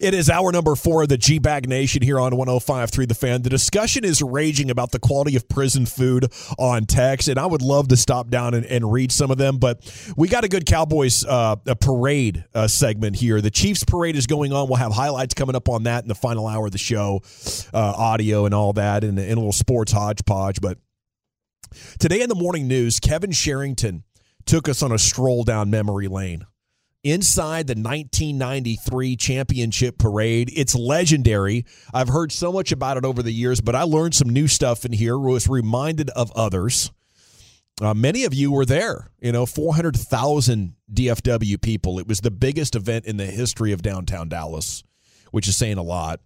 It is hour number four of the G Bag Nation here on 105.3 The Fan. The discussion is raging about the quality of prison food on text, and I would love to stop down and, and read some of them. But we got a good Cowboys uh, a parade uh, segment here. The Chiefs parade is going on. We'll have highlights coming up on that in the final hour of the show, uh, audio and all that, and, and a little sports hodgepodge. But today in the morning news, Kevin Sherrington took us on a stroll down memory lane inside the 1993 championship parade. It's legendary. I've heard so much about it over the years, but I learned some new stuff in here, was reminded of others. Uh, many of you were there, you know, 400,000 DFW people. It was the biggest event in the history of downtown Dallas, which is saying a lot.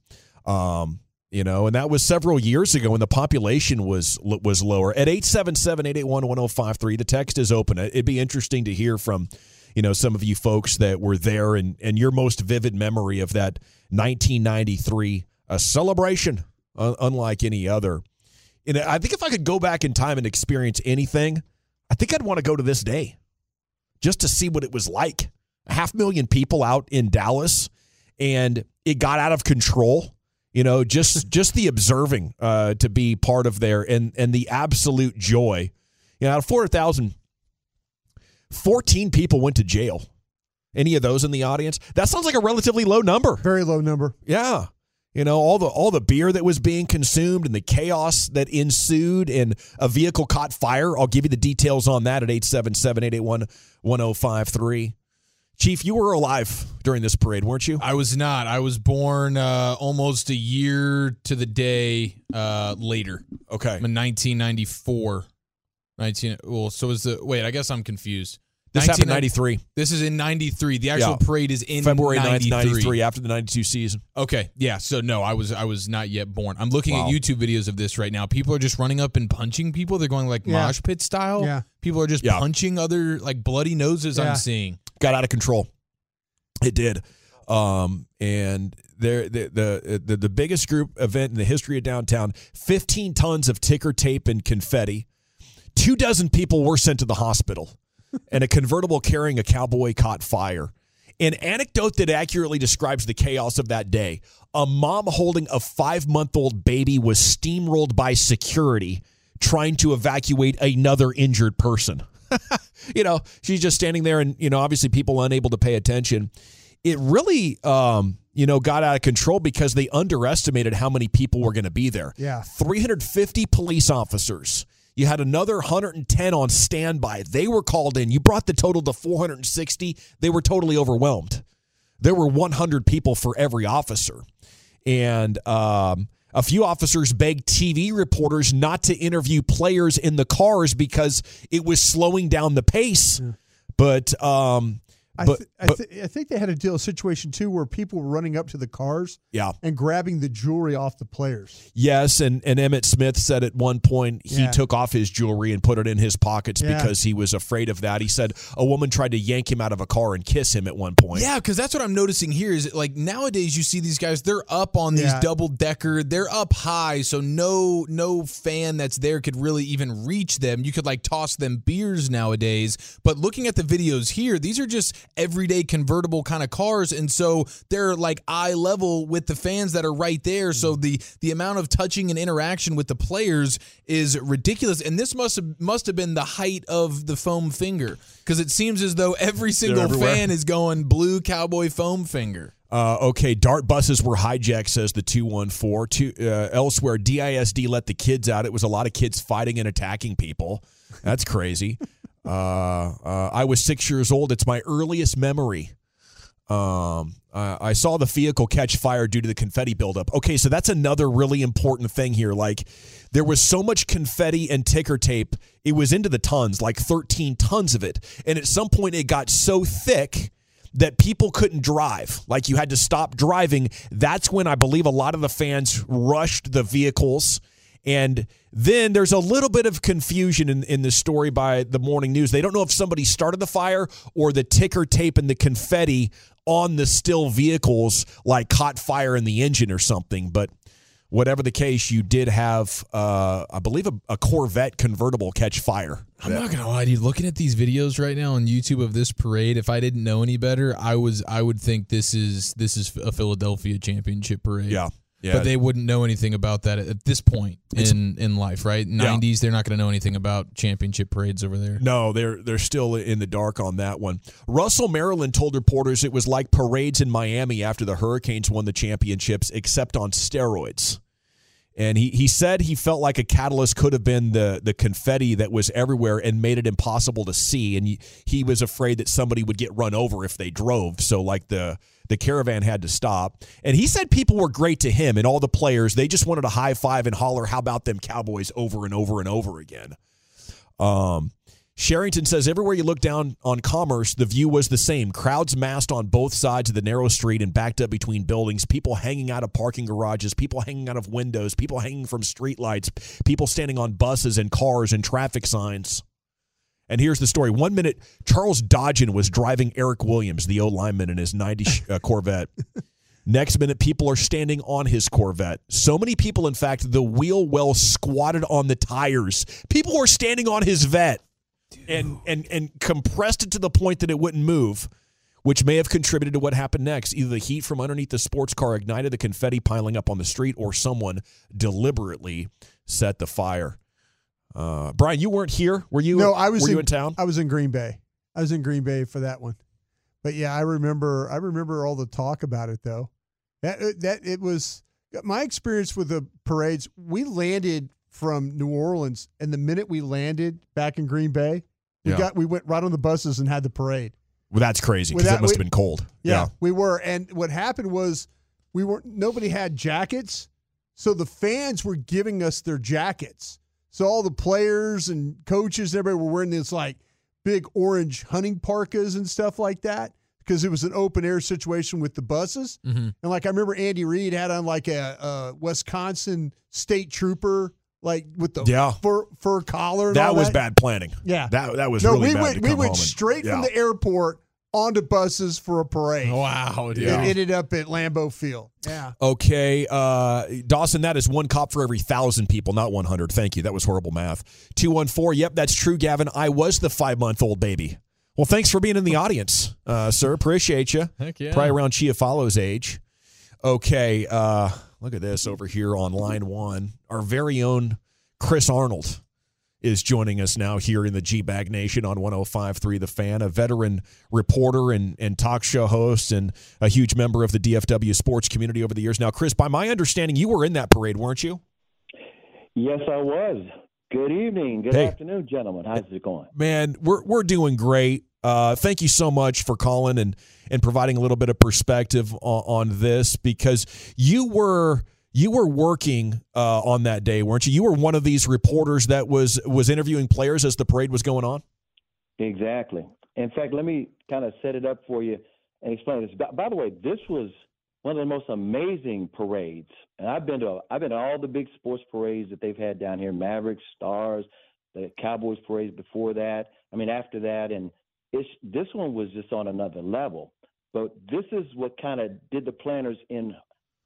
Um, you know, and that was several years ago when the population was was lower. At 877-881-1053, the text is open. It'd be interesting to hear from you know some of you folks that were there and and your most vivid memory of that 1993 a celebration uh, unlike any other. And I think if I could go back in time and experience anything, I think I'd want to go to this day just to see what it was like. A half million people out in Dallas, and it got out of control. You know, just just the observing uh, to be part of there, and and the absolute joy. You know, out of four thousand 14 people went to jail. Any of those in the audience? That sounds like a relatively low number. Very low number. Yeah. You know, all the all the beer that was being consumed and the chaos that ensued and a vehicle caught fire. I'll give you the details on that at 877-881-1053. Chief, you were alive during this parade, weren't you? I was not. I was born uh, almost a year to the day uh, later. Okay. I'm in 1994. 19 well so is the wait i guess i'm confused this happened in 93 this is in 93 the actual yeah. parade is in february 93. 9th 93 after the 92 season. Okay yeah so no i was i was not yet born. I'm looking wow. at youtube videos of this right now. People are just running up and punching people. They're going like yeah. mosh pit style. Yeah. People are just yeah. punching other like bloody noses i'm seeing. Got out of control. It did. Um and there the, the the the biggest group event in the history of downtown 15 tons of ticker tape and confetti. Two dozen people were sent to the hospital, and a convertible carrying a cowboy caught fire. An anecdote that accurately describes the chaos of that day a mom holding a five month old baby was steamrolled by security trying to evacuate another injured person. you know, she's just standing there, and, you know, obviously people unable to pay attention. It really, um, you know, got out of control because they underestimated how many people were going to be there. Yeah. 350 police officers you had another 110 on standby. They were called in. You brought the total to 460. They were totally overwhelmed. There were 100 people for every officer. And um, a few officers begged TV reporters not to interview players in the cars because it was slowing down the pace. Yeah. But um, I, th- I, th- I, think they had a deal a situation too where people were running up to the cars yeah. and grabbing the jewelry off the players. Yes, and, and Emmitt Smith said at one point he yeah. took off his jewelry and put it in his pockets yeah. because he was afraid of that. He said a woman tried to yank him out of a car and kiss him at one point. Yeah, because that's what I'm noticing here is like nowadays you see these guys they're up on these double decker, they're up high, so no no fan that's there could really even reach them. You could like toss them beers nowadays, but looking at the videos here, these are just everyday convertible kind of cars and so they're like eye level with the fans that are right there so mm. the the amount of touching and interaction with the players is ridiculous and this must have must have been the height of the foam finger because it seems as though every single fan is going blue cowboy foam finger uh, okay, dart buses were hijacked, says the 214. Two, uh, elsewhere, DISD let the kids out. It was a lot of kids fighting and attacking people. That's crazy. Uh, uh, I was six years old. It's my earliest memory Um, I saw the vehicle catch fire due to the confetti buildup. Okay, so that's another really important thing here. Like, there was so much confetti and ticker tape, it was into the tons, like 13 tons of it. And at some point, it got so thick that people couldn't drive. Like, you had to stop driving. That's when I believe a lot of the fans rushed the vehicles. And then there's a little bit of confusion in, in the story by the morning news. They don't know if somebody started the fire or the ticker tape and the confetti on the still vehicles like caught fire in the engine or something. But whatever the case, you did have, uh, I believe, a, a, Corvette convertible catch fire. I'm not gonna lie, dude. Looking at these videos right now on YouTube of this parade, if I didn't know any better, I was I would think this is this is a Philadelphia championship parade. Yeah, yeah. But they wouldn't know anything about that at this point in in life, right? 90s, yeah. they're not going to know anything about championship parades over there. No, they're they're still in the dark on that one. Russell Maryland told reporters it was like parades in Miami after the Hurricanes won the championships, except on steroids. And he, he said he felt like a catalyst could have been the, the confetti that was everywhere and made it impossible to see. And he, he was afraid that somebody would get run over if they drove. So, like, the, the caravan had to stop. And he said people were great to him and all the players. They just wanted to high five and holler, How about them Cowboys over and over and over again? Um, Sherrington says everywhere you look down on Commerce, the view was the same. Crowds massed on both sides of the narrow street and backed up between buildings. People hanging out of parking garages, people hanging out of windows, people hanging from streetlights, people standing on buses and cars and traffic signs. And here's the story. One minute, Charles Dodgen was driving Erik Williams, the O lineman, in his 90 uh, Corvette. Next minute, people are standing on his Corvette. So many people, in fact, the wheel well squatted on the tires. People were standing on his vet and and and compressed it to the point that it wouldn't move, which may have contributed to what happened next. Either the heat from underneath the sports car ignited the confetti piling up on the street, or someone deliberately set the fire. Uh, Brian, you weren't here. Were you? No, I was. Were in, you in town? I was in Green Bay. I was in Green Bay for that one. But yeah, I remember. I remember all the talk about it though. That uh, that it was my experience with the parades. We landed from New Orleans, and the minute we landed back in Green Bay, we yeah. got we went right on the buses and had the parade. Well, that's crazy because that must we, have been cold. Yeah, yeah, we were. And what happened was we weren't. nobody had jackets, so the fans were giving us their jackets. So all the players and coaches, and everybody were wearing this like big orange hunting parkas and stuff like that because it was an open air situation with the buses. Mm-hmm. And like I remember Andy Reid had on like a, a Wisconsin state trooper like with the yeah. fur, fur collar. that was that. bad planning. Yeah, that that was no. Really we went we went straight from the airport onto buses for a parade. Wow, dude. It ended up at Lambeau Field. Yeah. Okay, uh, Dawson, that is one cop for every thousand people, not one hundred. Thank you. That was horrible math. Two one four. Yep, that's true, Gavin. I was the five month old baby. Well, thanks for being in the audience, uh, sir. Appreciate you. Heck yeah. Probably around Chiafalo's age. Okay, uh, look at this over here on line one. Our very own Chris Arnold is joining us now here in the G Bag Nation on 105.3 The Fan, a veteran reporter and, and talk show host and a huge member of the DFW sports community over the years. Now, Chris, by my understanding, you were in that parade, weren't you? Yes, I was. Good evening. Good hey, afternoon, gentlemen. How's it going? Man, we're, we're doing great. Uh, thank you so much for calling and, and providing a little bit of perspective on, on this because you were – you were working uh, on that day, weren't you? You were one of these reporters that was was interviewing players as the parade was going on. Exactly. In fact, let me kind of set it up for you and explain this. By, by the way, this was one of the most amazing parades, and I've been to I've been to all the big sports parades that they've had down here: Mavericks, Stars, the Cowboys parades before that. I mean, after that, and this one was just on another level. But this is what kind of did the planners in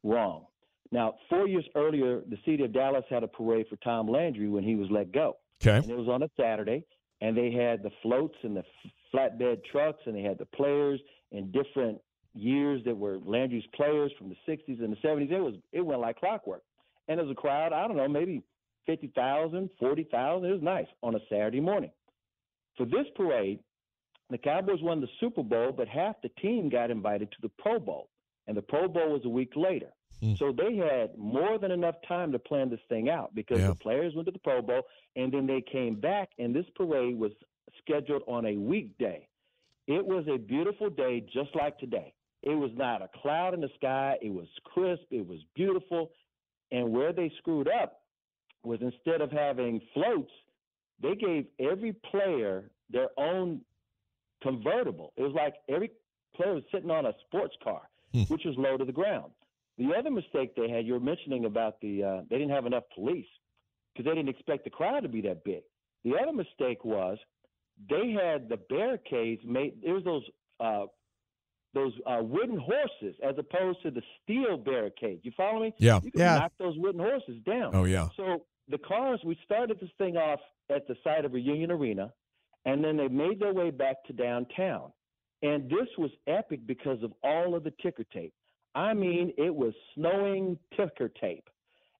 wrong. Now, four years earlier, the city of Dallas had a parade for Tom Landry when he was let go. Okay. And it was on a Saturday, and they had the floats and the flatbed trucks, and they had the players in different years that were Landry's players from the 60s and the 70s. It was it went like clockwork. And as a crowd, I don't know, maybe 50,000, 40,000. It was nice on a Saturday morning. For this parade, the Cowboys won the Super Bowl, but half the team got invited to the Pro Bowl, and the Pro Bowl was a week later. Mm. So they had more than enough time to plan this thing out because yeah. the players went to the Pro Bowl and then they came back, and this parade was scheduled on a weekday. It was a beautiful day, just like today. It was not a cloud in the sky. It was crisp. It was beautiful. And where they screwed up was instead of having floats, they gave every player their own convertible. It was like every player was sitting on a sports car, hmm. Which was low to the ground. The other mistake they had, you were mentioning about the uh, they didn't have enough police because they didn't expect the crowd to be that big. The other mistake was they had the barricades made. There was those uh, those uh, wooden horses as opposed to the steel barricade. You follow me? Yeah. You can yeah. knock those wooden horses down. Oh yeah. So the cars, we started this thing off at the site of Reunion Arena, and then they made their way back to downtown. And this was epic because of all of the ticker tape. I mean, it was snowing ticker tape,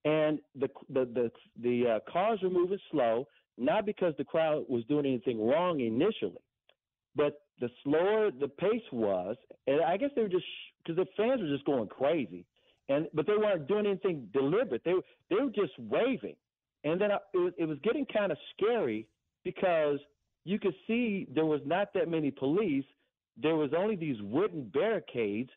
and the the the, the uh, cars were moving slow, not because the crowd was doing anything wrong initially, but the slower the pace was, and I guess they were just because the fans were just going crazy, and but they weren't doing anything deliberate. They they were just waving, and then I, it, it was getting kind of scary because you could see there was not that many police. There was only these wooden barricades,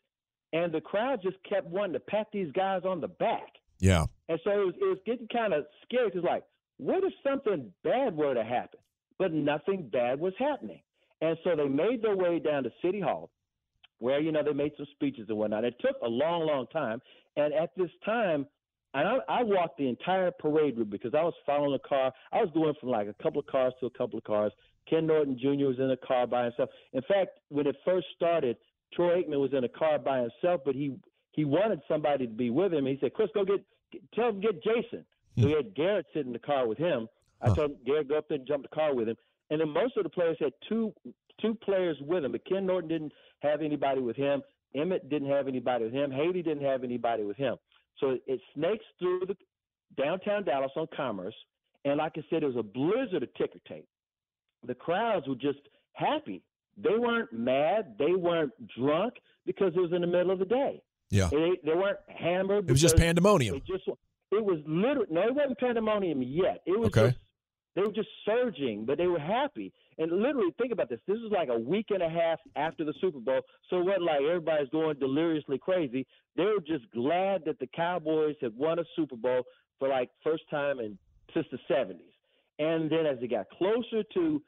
and the crowd just kept wanting to pat these guys on the back. Yeah. And so it was, it was getting kind of scary because, like, what if something bad were to happen? But nothing bad was happening. And so they made their way down to City Hall, where, you know, they made some speeches and whatnot. It took a long, long time. And at this time, and I, I walked the entire parade route because I was following a car. I was going from like a couple of cars to a couple of cars. Ken Norton Jr. was in a car by himself. In fact, when it first started, Troy Aikman was in a car by himself, but he he wanted somebody to be with him. He said, "Chris, go get, tell him get Jason." Hmm. So he had Garrett sit in the car with him. I huh. told him, Garrett go up there and jump the car with him. And then most of the players had two two players with him. But Ken Norton didn't have anybody with him. Emmitt didn't have anybody with him. Haley didn't have anybody with him. So it snakes through the downtown Dallas on Commerce, and like I said, it was a blizzard of ticker tape. The crowds were just happy. They weren't mad. They weren't drunk because it was in the middle of the day. Yeah, they, they weren't hammered. It was just pandemonium. Just, it was literally no, it wasn't pandemonium yet. It was okay. just they were just surging, but they were happy. And literally, think about this. This is like a week and a half after the Super Bowl. So it wasn't like everybody's going deliriously crazy. They were just glad that the Cowboys had won a Super Bowl for like first time in since the 70s. And then as they got closer to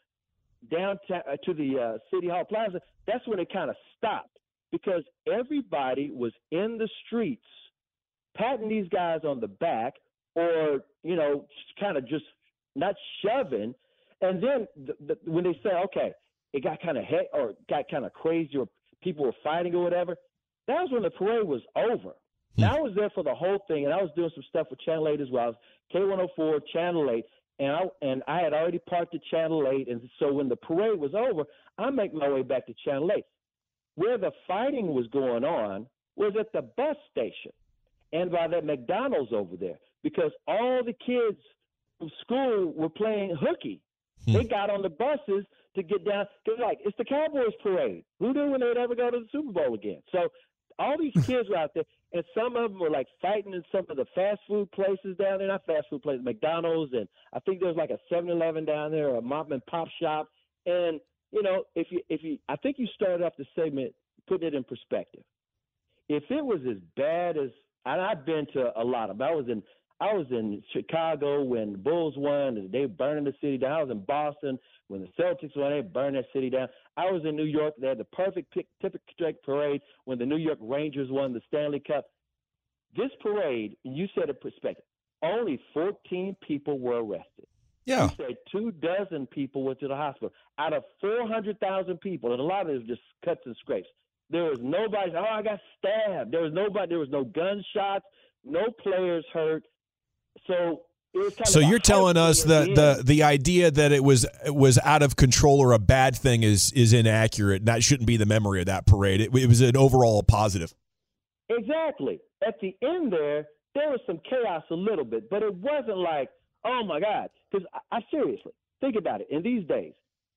downtown uh, to the uh, City Hall Plaza, that's when it kind of stopped because everybody was in the streets patting these guys on the back or you know kind of just not shoving. And then the, the, when they say, okay, it got kind of he- or got kind of crazy or people were fighting or whatever, that was when the parade was over. Hmm. Now I was there for the whole thing, and I was doing some stuff with Channel 8 as well. K104, Channel 8, and I and I had already parked at Channel 8, and so when the parade was over, I make my way back to Channel 8. Where the fighting was going on was at the bus station and by that McDonald's over there because all the kids from school were playing hooky. Hmm. They got on the buses to get down. Cause like it's the Cowboys parade. Who knew when they'd ever go to the Super Bowl again? So all these kids were out there, and some of them were like fighting in some of the fast food places down there. Not fast food places, McDonald's, and I think there was like a 7-Eleven down there, or a mom and pop shop. And you know, if you if you, I think you started off the segment putting it in perspective. If it was as bad as, and I've been to a lot of, I was in I was in Chicago when the Bulls won and they burning the city down. I was in Boston when the Celtics won, they burned that city down. I was in New York. They had the perfect pick, typical parade when the New York Rangers won the Stanley Cup. This parade, you said a perspective, only 14 people were arrested. Yeah. You said two dozen people went to the hospital. Out of 400,000 people, and a lot of it was just cuts and scrapes. There was nobody, oh, I got stabbed. There was nobody, there was no gunshots, no players hurt so so you're telling us that the the idea that it was it was out of control or a bad thing is is inaccurate. That shouldn't be the memory of that parade. It, it was an overall positive. Exactly. At the end there, there was some chaos a little bit, but it wasn't like, oh my God. Because I, I seriously think about it. In these days,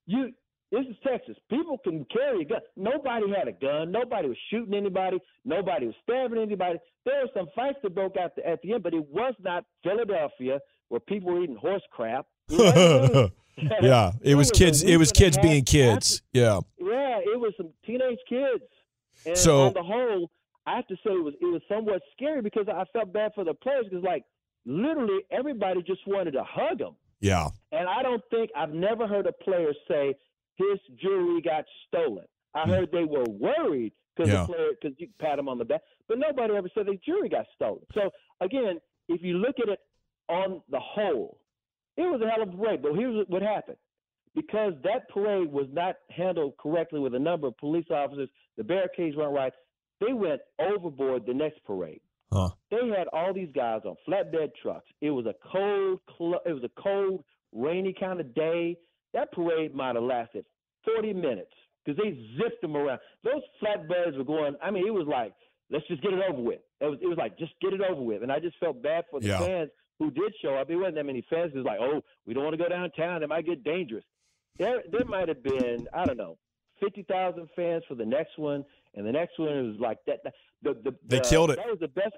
you this is Texas. People can carry a gun. Nobody had a gun. Nobody was shooting anybody. Nobody was stabbing anybody. There were some fights that broke out at the end, but it was not Philadelphia where people were eating horse crap. You know yeah, it, was kids. It was kids being kids. Yeah. Yeah, it was some teenage kids. And So- on the whole, I have to say it was it was somewhat scary because I felt bad for the players because like literally everybody just wanted to hug them. Yeah. And I don't think I've never heard a player say his jewelry got stolen. I heard they were worried because. Yeah. the player because you pat him on the back, but nobody ever said their jewelry got stolen. So again, if you look at it on the whole, it was a hell of a parade. But here's what happened: because that parade was not handled correctly with a number of police officers, the barricades weren't right. They went overboard the next parade. Huh. They had all these guys on flatbed trucks. It was a cold, it was a cold, rainy kind of day. That parade might have lasted 40 minutes because they zipped them around. Those flatbeds were going. I mean, it was like, let's just get it over with. It was, it was like, just get it over with. And I just felt bad for the Yeah. fans who did show up. There wasn't that many fans. It was like, oh, we don't want to go downtown. It might get dangerous. There, there might have been, I don't know, 50,000 fans for the next one, and the next one was like that. that- The, the, They the- killed it. That was the best.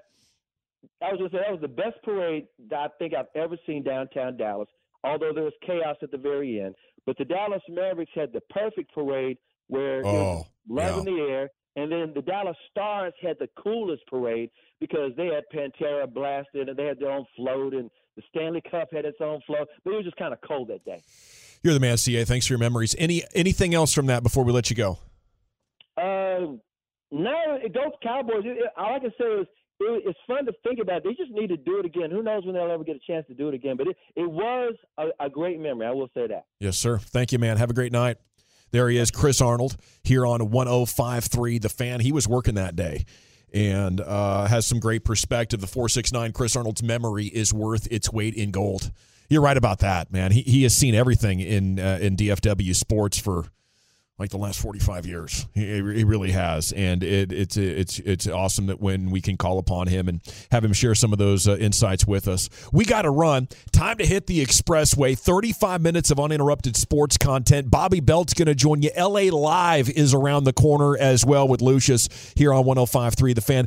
I was gonna say that was the best parade that I think I've ever seen downtown Dallas. Although there was chaos at the very end, but the Dallas Mavericks had the perfect parade where Oh, love yeah. in the air, and then the Dallas Stars had the coolest parade because they had Pantera blasted and they had their own float, and the Stanley Cup had its own float. But it was just kind of cold that day. You're the man, CA. Thanks for your memories. Any anything else from that before we let you go? Uh, no, it goes Cowboys. All I can say is it, it's fun to think about. They just need to do it again. Who knows when they'll ever get a chance to do it again? But it, it was a, a great memory. I will say that. Yes, sir. Thank you, man. Have a great night. There he is, Chris Arnold, here on 1053 The Fan. He was working that day and uh, has some great perspective. The 469 Chris Arnold's memory is worth its weight in gold. You're right about that, man. He, he has seen everything in uh, in DFW sports for like the last 45 years. He, he really has, and it, it's it's it's awesome that when we can call upon him and have him share some of those uh, insights with us. We got to run. Time to hit the expressway. 35 minutes of uninterrupted sports content. Bobby Belt's going to join you. LA Live is around the corner as well with Lucius here on 105.3 The Fan.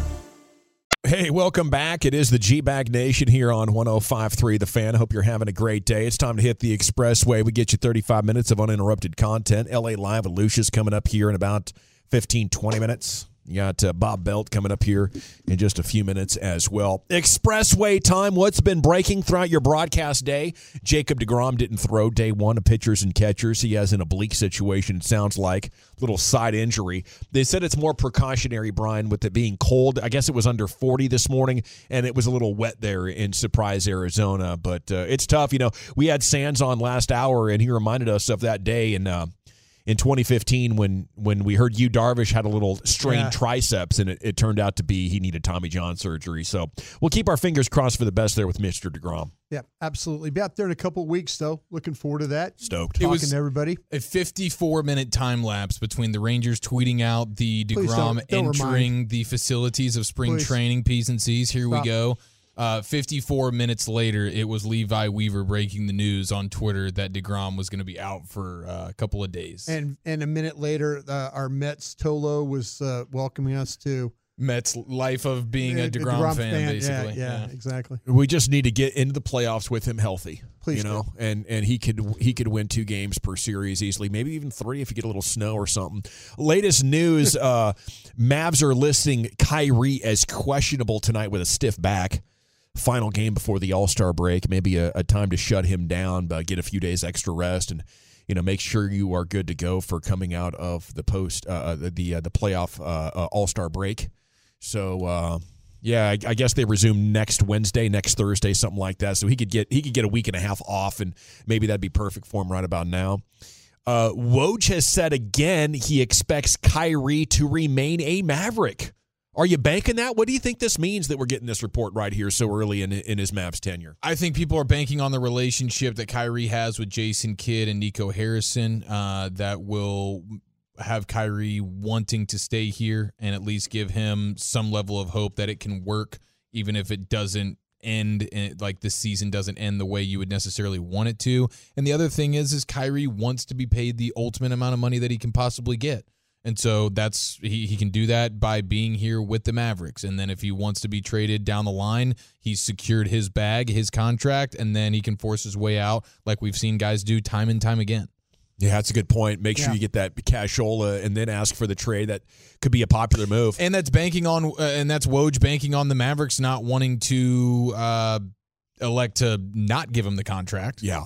Hey, welcome back. It is the G Bag Nation here on 105.3 The Fan. Hope you're having a great day. It's time to hit the expressway. We get you 35 minutes of uninterrupted content. LA Live with Lucius coming up here in about 15, 20 minutes. You got uh, Bob Belt coming up here in just a few minutes as well. Expressway time. What's been breaking throughout your broadcast day? Jacob DeGrom didn't throw day one of pitchers and catchers. He has an oblique situation, it sounds like. Little side injury. They said it's more precautionary, Brian, with it being cold. I guess it was under 40 this morning, and it was a little wet there in Surprise, Arizona. But uh, it's tough. You know, we had Sands on last hour, and he reminded us of that day And, uh, in 2015 when when we heard Yu Darvish had a little strained Yeah. triceps, and it, it turned out to be he needed Tommy John surgery. So we'll keep our fingers crossed for the best there with Mr. Degrom. Yeah, absolutely. Be out there in a couple of weeks, though. Looking forward to that. Stoked. Talking was- to everybody. A 54 minute time lapse between the Rangers tweeting out the Please DeGrom don't- don't entering the facilities of spring Please. training, P's and C's. Here Stop. we go. Uh, 54 minutes later, it was Levi Weaver breaking the news on Twitter that DeGrom was going to be out for uh, a couple of days. And and a minute later, uh, our Mets Tolo was uh, welcoming us to Mets' life of being a uh, DeGrom, fan, Yeah, basically. Yeah, exactly. We just need to get into the playoffs with him healthy. Please you know, and and he could he could win two games per series easily, maybe even three if you get a little snow or something. Latest news: uh, Mavs are listing Kyrie as questionable tonight with a stiff back. Final game before the All Star break, maybe a, a time to shut him down, but get a few days extra rest and you know, make sure you are good to go for coming out of the post uh, the the, uh, the playoff uh, uh, All Star break. So uh, yeah, I, I, guess they resume next Wednesday, next Thursday, something like that. So he could get he could get a week and a half off, and maybe that'd be perfect for him right about now. Uh, Woj has said again he expects Kyrie to remain a Maverick. Are you banking that? What do you think this means that we're getting this report right here so early in, in his Mavs tenure? I think people are banking on the relationship that Kyrie has with Jason Kidd and Nico Harrison uh, that will have Kyrie wanting to stay here and at least give him some level of hope that it can work, even if it doesn't end like this season doesn't end the way you would necessarily want it to. And the other thing is, is Kyrie wants to be paid the ultimate amount of money that he can possibly get. And so that's he, he can do that by being here with the Mavericks. And then if he wants to be traded down the line, he's secured his bag, his contract, and then he can force his way out like we've seen guys do time and time again. Yeah, that's a good point. Make sure yeah. you get that cashola and then ask for the trade. That could be a popular move. And that's banking on, uh, and that's Woj banking on the Mavericks not wanting to uh, elect to not give him the contract. Yeah,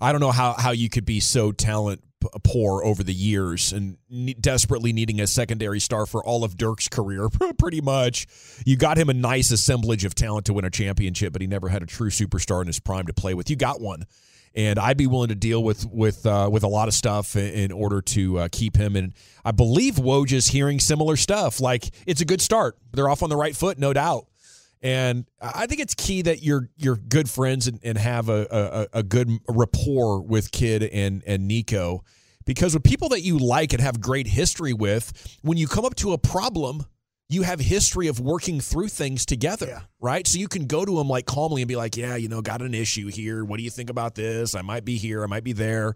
I don't know how how you could be so talent poor over the years and desperately needing a secondary star for all of Dirk's career, pretty much. You got him a nice assemblage of talent to win a championship, but he never had a true superstar in his prime to play with. You got one, and I'd be willing to deal with with uh, with a lot of stuff in order to uh, keep him. And I believe Woj is hearing similar stuff. Like it's a good start. They're off on the right foot, no doubt. And I think it's key that you're you're good friends and, and have a, a, a good rapport with Kidd and and Nico, because with people that you like and have great history with, when you come up to a problem, you have history of working through things together, yeah. right? So you can go to them like calmly and be like, "Yeah, you know, got an issue here. What do you think about this? I might be here. I might be there."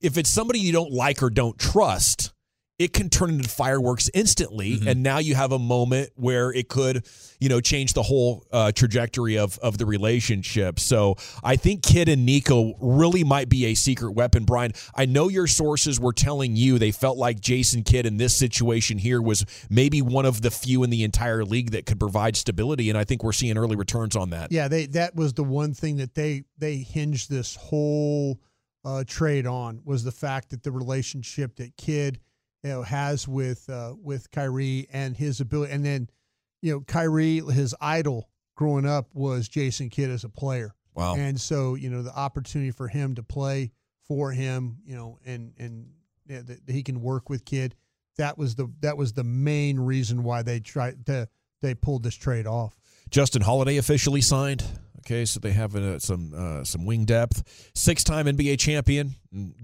If it's somebody you don't like or don't trust, it can turn into fireworks instantly. Mm-hmm. and now you have a moment where it could you know change the whole uh, trajectory of of the relationship. So i think kid and nico really might be a secret weapon. Brian i know your sources were telling you they felt like jason kidd in this situation here was maybe one of the few in the entire league that could provide stability and i think we're seeing early returns on that. Yeah they that was the one thing that they they hinged this whole uh, trade on was the fact that the relationship that Kidd you know has with uh, with Kyrie and his ability, and then you know Kyrie, his idol growing up was Jason Kidd as a player. Wow! And so you know the opportunity for him to play for him, you know, and and yeah, that he can work with Kidd. That was the that was the main reason why they tried to they pulled this trade off. Justin Holiday officially signed. Okay, so they have uh, some uh, some wing depth. Six time NBA champion,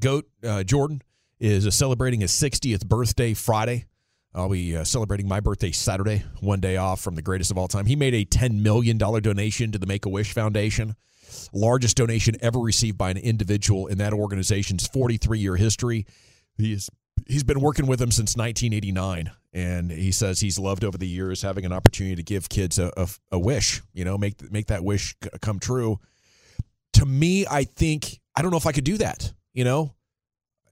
goat uh, Jordan is celebrating his 60th birthday Friday. I'll be uh, celebrating my birthday Saturday, one day off from the greatest of all time. He made a $10 million donation to the Make a Wish Foundation, largest donation ever received by an individual in that organization's 43 year history. He's he's been working with them since 1989 and he says he's loved over the years having an opportunity to give kids a, a, a wish you know make make that wish come true to me i think i don't know if i could do that you know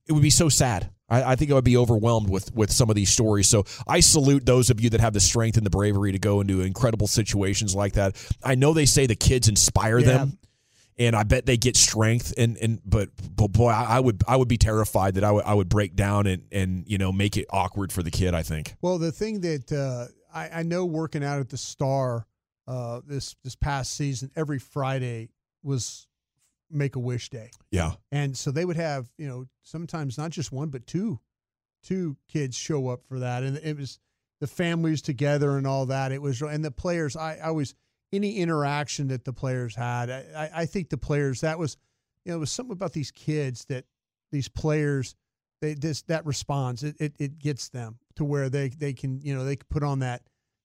it would be so sad. I, I, think I would be overwhelmed with with some of these stories. So I salute those of you that have the strength and the bravery to go into incredible situations like that. I know they say the kids inspire yeah. them, and I bet they get strength. And and but but boy, I, I would I would be terrified that I would I would break down and and you know make it awkward for the kid. I think. Well, the thing that uh, I, I know working out at the Star uh, this this past season, every Friday was Make a Wish Day. Yeah. And so they would have, you know, sometimes not just one, but two, two kids show up for that. And it was the families together and all that. It was, and the players, I, I was, any interaction that the players had, I, I think the players, that was, you know, it was something about these kids that these players, they, this, that responds, it, it, it gets them to where they, they can, you know, they can put on that,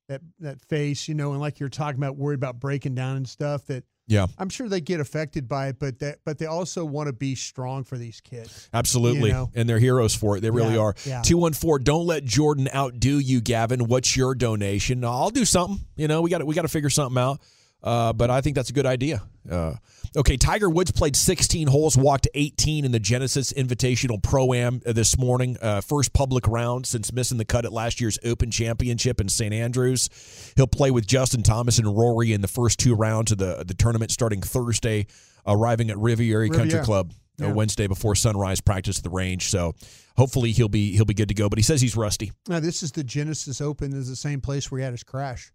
that, that face, you know, and like you're talking about, worried about breaking down and stuff that, yeah, I'm sure they get affected by it, but that but they also want to be strong for these kids. Absolutely, you know? and they're heroes for it. They really yeah, are. Two one four. Don't let Jordan outdo you, Gavin. What's your donation? I'll do something. You know, we got we got to figure something out. Uh, but I think that's a good idea. Uh, okay, Tiger Woods played 16 holes, walked 18 in the Genesis Invitational Pro Am uh, this morning. Uh, first public round since missing the cut at last year's Open Championship in St. Andrews. He'll play with Justin Thomas and Rory in the first two rounds of the the tournament starting Thursday, arriving at Riviera, Riviera. Country Club. uh, Yeah. Wednesday before sunrise practice at the range. So hopefully he'll be he'll be good to go. But he says he's rusty. Now, this is the Genesis Open. Is the same place where he had his crash.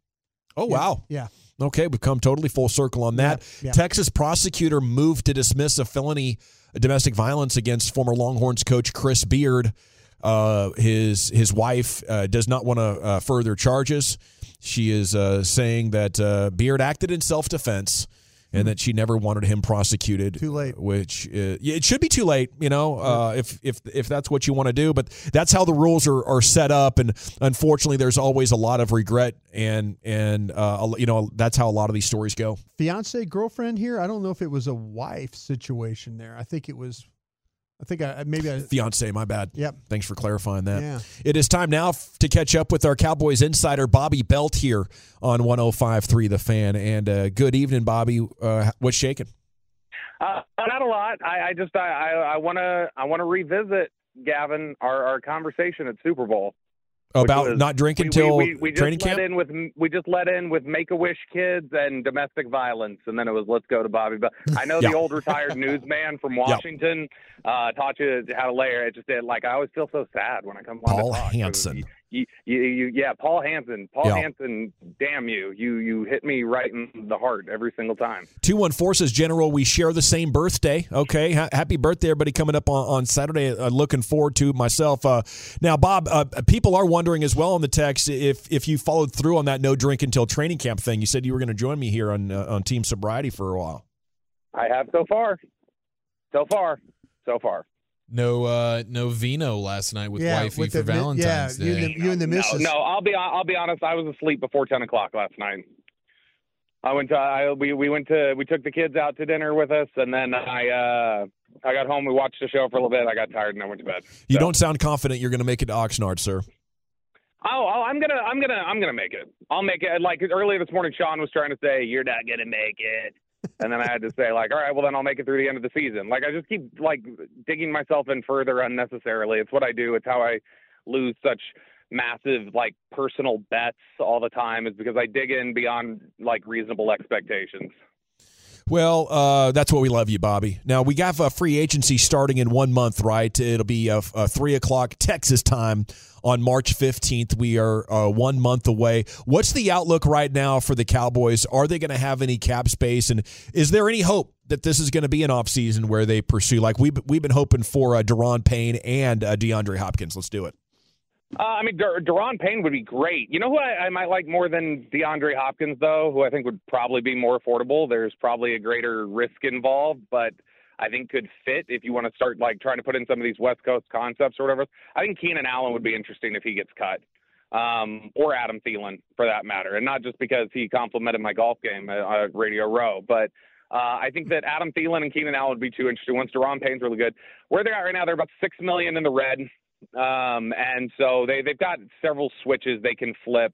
Oh wow. Yeah. Okay, we've come totally full circle on that. Yeah, yeah. Texas prosecutor moved to dismiss a felony domestic violence against former Longhorns coach Chris Beard. Uh, his his wife uh, does not want to uh, further charges. She is uh, saying that uh, Beard acted in self defense. And that she never wanted him prosecuted. Too late. Which uh, yeah, it should be too late, you know, uh, if if if that's what you want to do. But that's how the rules are, are set up, and unfortunately, there's always a lot of regret, and and uh, you know that's how a lot of these stories go. Fiance, girlfriend here. I don't know if it was a wife situation there. I think it was. I think I maybe I. Fiance, my bad. Yep. Thanks for clarifying that. Yeah. It is time now f- to catch up with our Cowboys insider, Bobby Belt, here on 105.3 The Fan. And uh, good evening, Bobby. Uh, what's shaking? Uh, not a lot. I, I just I I want to I want to revisit Gavin our, our conversation at Super Bowl which About was- not drinking we, till we, we, we just training let camp? in with we just let in with Make a Wish kids and domestic violence, and then it was let's go to Bobby. But I know Yeah. the old retired newsman from Washington uh, taught you how to layer. It just did like I always feel so sad when I come Paul to talk. Hansen. You, you, you, yeah, Paul Hansen. Paul Yeah. Hansen. Damn you! You you hit me right in the heart every single time. 214 says, General, we share the same birthday. Okay. Ha- happy birthday, everybody, coming up on, on Saturday. Uh, looking forward to myself. Uh, now, Bob, uh, people are wondering as well on the text if if you followed through on that no drink until training camp thing. You said you were going to join me here on, uh, on Team Sobriety for a while. I have so far. So far. So far. No, uh, no vino last night with Yeah, wifey with for the Valentine's yeah, you Day. and the- you and the No, missus. no, I'll be I'll be honest. I was asleep before ten o'clock last night. I went to I, we we went to we took the kids out to dinner with us, and then I uh I got home. We watched the show for a little bit. I got tired and I went to bed. You don't sound confident you're going to make it to Oxnard, sir. Oh, oh, I'm gonna I'm gonna I'm gonna make it. I'll make it. Like earlier this morning, Sean was trying to say you're not gonna make it. And then I had to say, like, all right, well then I'll make it through the end of the season. Like I just keep like digging myself in further unnecessarily. It's what I do. It's how I lose such massive like personal bets all the time is because I dig in beyond like reasonable expectations. Well, uh, that's what we love you, Bobby. Now we got a free agency starting in one month, right? It'll be uh uh three o'clock Texas time on March fifteenth. We are uh, one month away. What's the outlook right now for the Cowboys? Are they going to have any cap space, and is there any hope that this is going to be an offseason where they pursue like we've we've been hoping for uh, Daron Payne and uh, DeAndre Hopkins? Let's do it. Uh, I mean, Daron Payne would be great. You know who I, I might like more than DeAndre Hopkins, though, who I think would probably be more affordable. There's probably a greater risk involved, but I think could fit if you want to start like trying to put in some of these West Coast concepts or whatever. I think Keenan Allen would be interesting if he gets cut, um, or Adam Thielen for that matter, and not just because he complimented my golf game at, at Radio Row, but. Uh, I think that Adam Thielen and Keenan Allen would be too interesting. Once Daron Payne's really good, where they're at right now, they're about six million in the red. Um, and so they, they've got several switches they can flip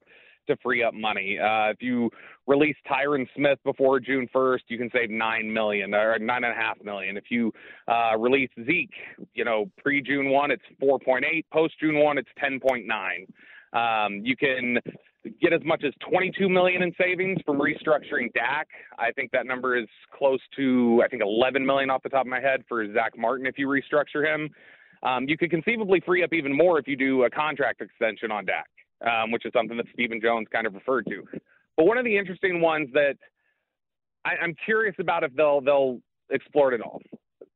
to free up money. Uh, if you release Tyron Smith before June 1st, you can save nine million or nine and a half million. If you uh, release Zeke, you know, pre June 1, it's 4.8. Post June 1, it's 10.9. Um, you can get as much as 22 million in savings from restructuring Dak. I think that number is close to I think 11 million off the top of my head for Zack Martin if you restructure him. Um, you could conceivably free up even more if you do a contract extension on Dak, um, which is something that Stephen Jones kind of referred to. But one of the interesting ones that I, I'm curious about if they'll they'll explore it all.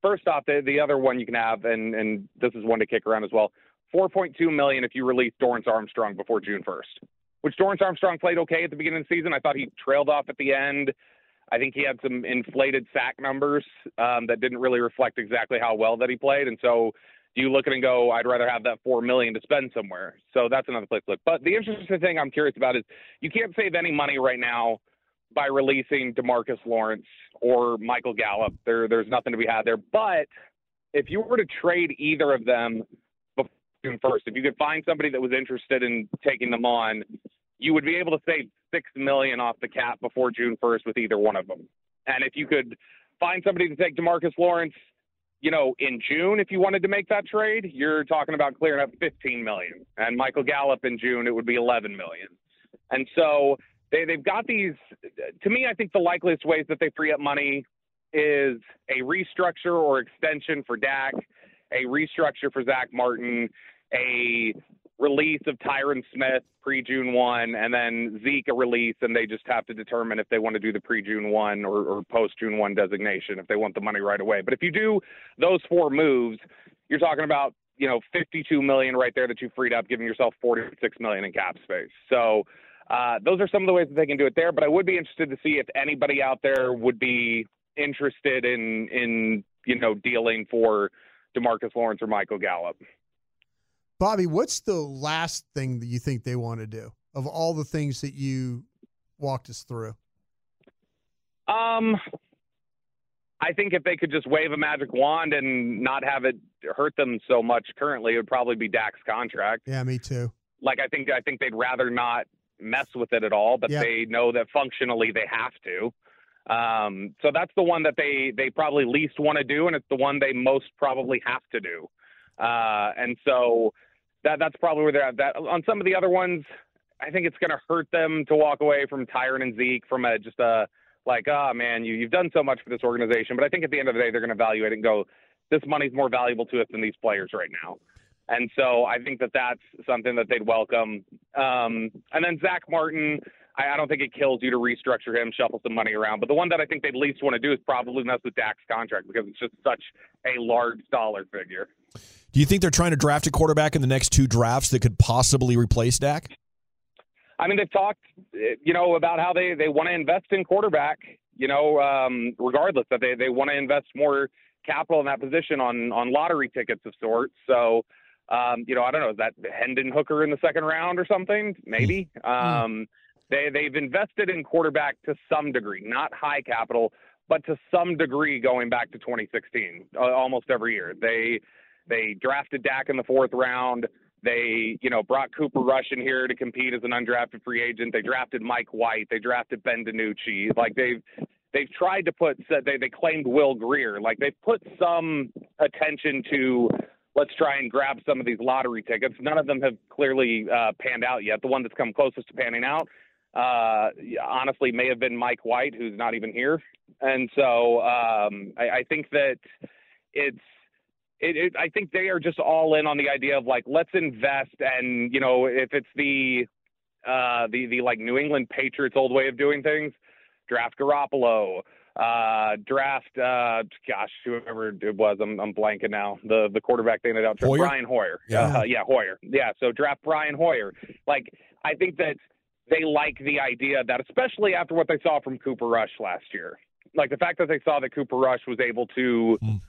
First off, the, the other one you can have, and and this is one to kick around as well. 4.2 million if you release Dorance Armstrong before June 1st, which Dorance Armstrong played okay at the beginning of the season. I thought he trailed off at the end. I think he had some inflated sack numbers um, that didn't really reflect exactly how well that he played, and so you look at it and go, I'd rather have that four million to spend somewhere. So that's another place to look. But the interesting thing I'm curious about is you can't save any money right now by releasing Demarcus Lawrence or Michael Gallup. There, there's nothing to be had there. But if you were to trade either of them before June 1st, if you could find somebody that was interested in taking them on, you would be able to save six million off the cap before June 1st with either one of them. And if you could find somebody to take Demarcus Lawrence you know, in June, if you wanted to make that trade, you're talking about clearing up 15 million. And Michael Gallup in June, it would be 11 million. And so they they've got these. To me, I think the likeliest ways that they free up money is a restructure or extension for Dak, a restructure for Zack Martin, a release of Tyron Smith pre June 1, and then Zeke a release, and they just have to determine if they want to do the pre June 1 or, or post June 1 designation if they want the money right away. But if you do those four moves, you're talking about you know 52 million right there that you freed up, giving yourself 46 million in cap space. So uh, those are some of the ways that they can do it there. But I would be interested to see if anybody out there would be interested in in you know dealing for Demarcus Lawrence or Michael Gallup. Bobby, what's the last thing that you think they want to do of all the things that you walked us through? Um, I think if they could just wave a magic wand and not have it hurt them so much currently, it would probably be Dak's contract. Yeah, me too. Like I think I think they'd rather not mess with it at all, but they know that functionally they have to. Um, so that's the one that they they probably least want to do, and it's the one they most probably have to do. Uh, and so that that's probably where they're at. That on some of the other ones, I think it's going to hurt them to walk away from Tyron and Zeke from a just a like, oh man, you you've done so much for this organization. But I think at the end of the day, they're going to evaluate it and go, this money's more valuable to us than these players right now. And so I think that that's something that they'd welcome. Um, and then Zack Martin, I, I don't think it kills you to restructure him, shuffle some money around. But the one that I think they'd least want to do is probably mess with Dak's contract because it's just such a large dollar figure. Do you think they're trying to draft a quarterback in the next two drafts that could possibly replace Dak? I mean, they've talked, you know, about how they, they want to invest in quarterback, you know, um, regardless that they, they want to invest more capital in that position on, on lottery tickets of sorts. So, um, you know, I don't know, is that Hendon Hooker in the second round or something? Maybe. Um, they, they've invested in quarterback to some degree, not high capital, but to some degree going back to 2016, uh, almost every year. They, they drafted Dak in the fourth round. They, you know, brought Cooper Rush in here to compete as an undrafted free agent. They drafted Mike White. They drafted Ben DiNucci. Like they've they've tried to put they they claimed Will Grier. Like they've put some attention to let's try and grab some of these lottery tickets. None of them have clearly uh, panned out yet. The one that's come closest to panning out, uh, honestly, may have been Mike White, who's not even here. And so um, I, I think that it's it, it, I think they are just all in on the idea of like let's invest and you know if it's the uh, the the like New England Patriots old way of doing things, draft Garoppolo, uh, draft uh, gosh whoever it was I'm I'm blanking now the the quarterback they ended up Hoyer? Brian Hoyer Yeah. uh, yeah Hoyer yeah so draft Brian Hoyer like I think that they like the idea that especially after what they saw from Cooper Rush last year like the fact that they saw that Cooper Rush was able to mm.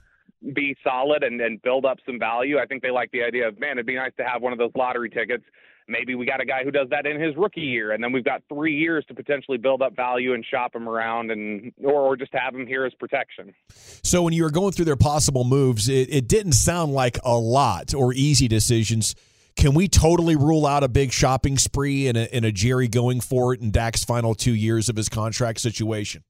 be solid and, and build up some value. I think they like the idea of, man, it'd be nice to have one of those lottery tickets. Maybe we got a guy who does that in his rookie year, and then we've got three years to potentially build up value and shop him around, and or, or just have him here as protection. So when you were going through their possible moves, it, it didn't sound like a lot or easy decisions. Can we totally rule out a big shopping spree and a, and a Jerry going for it in Dak's final two years of his contract situation?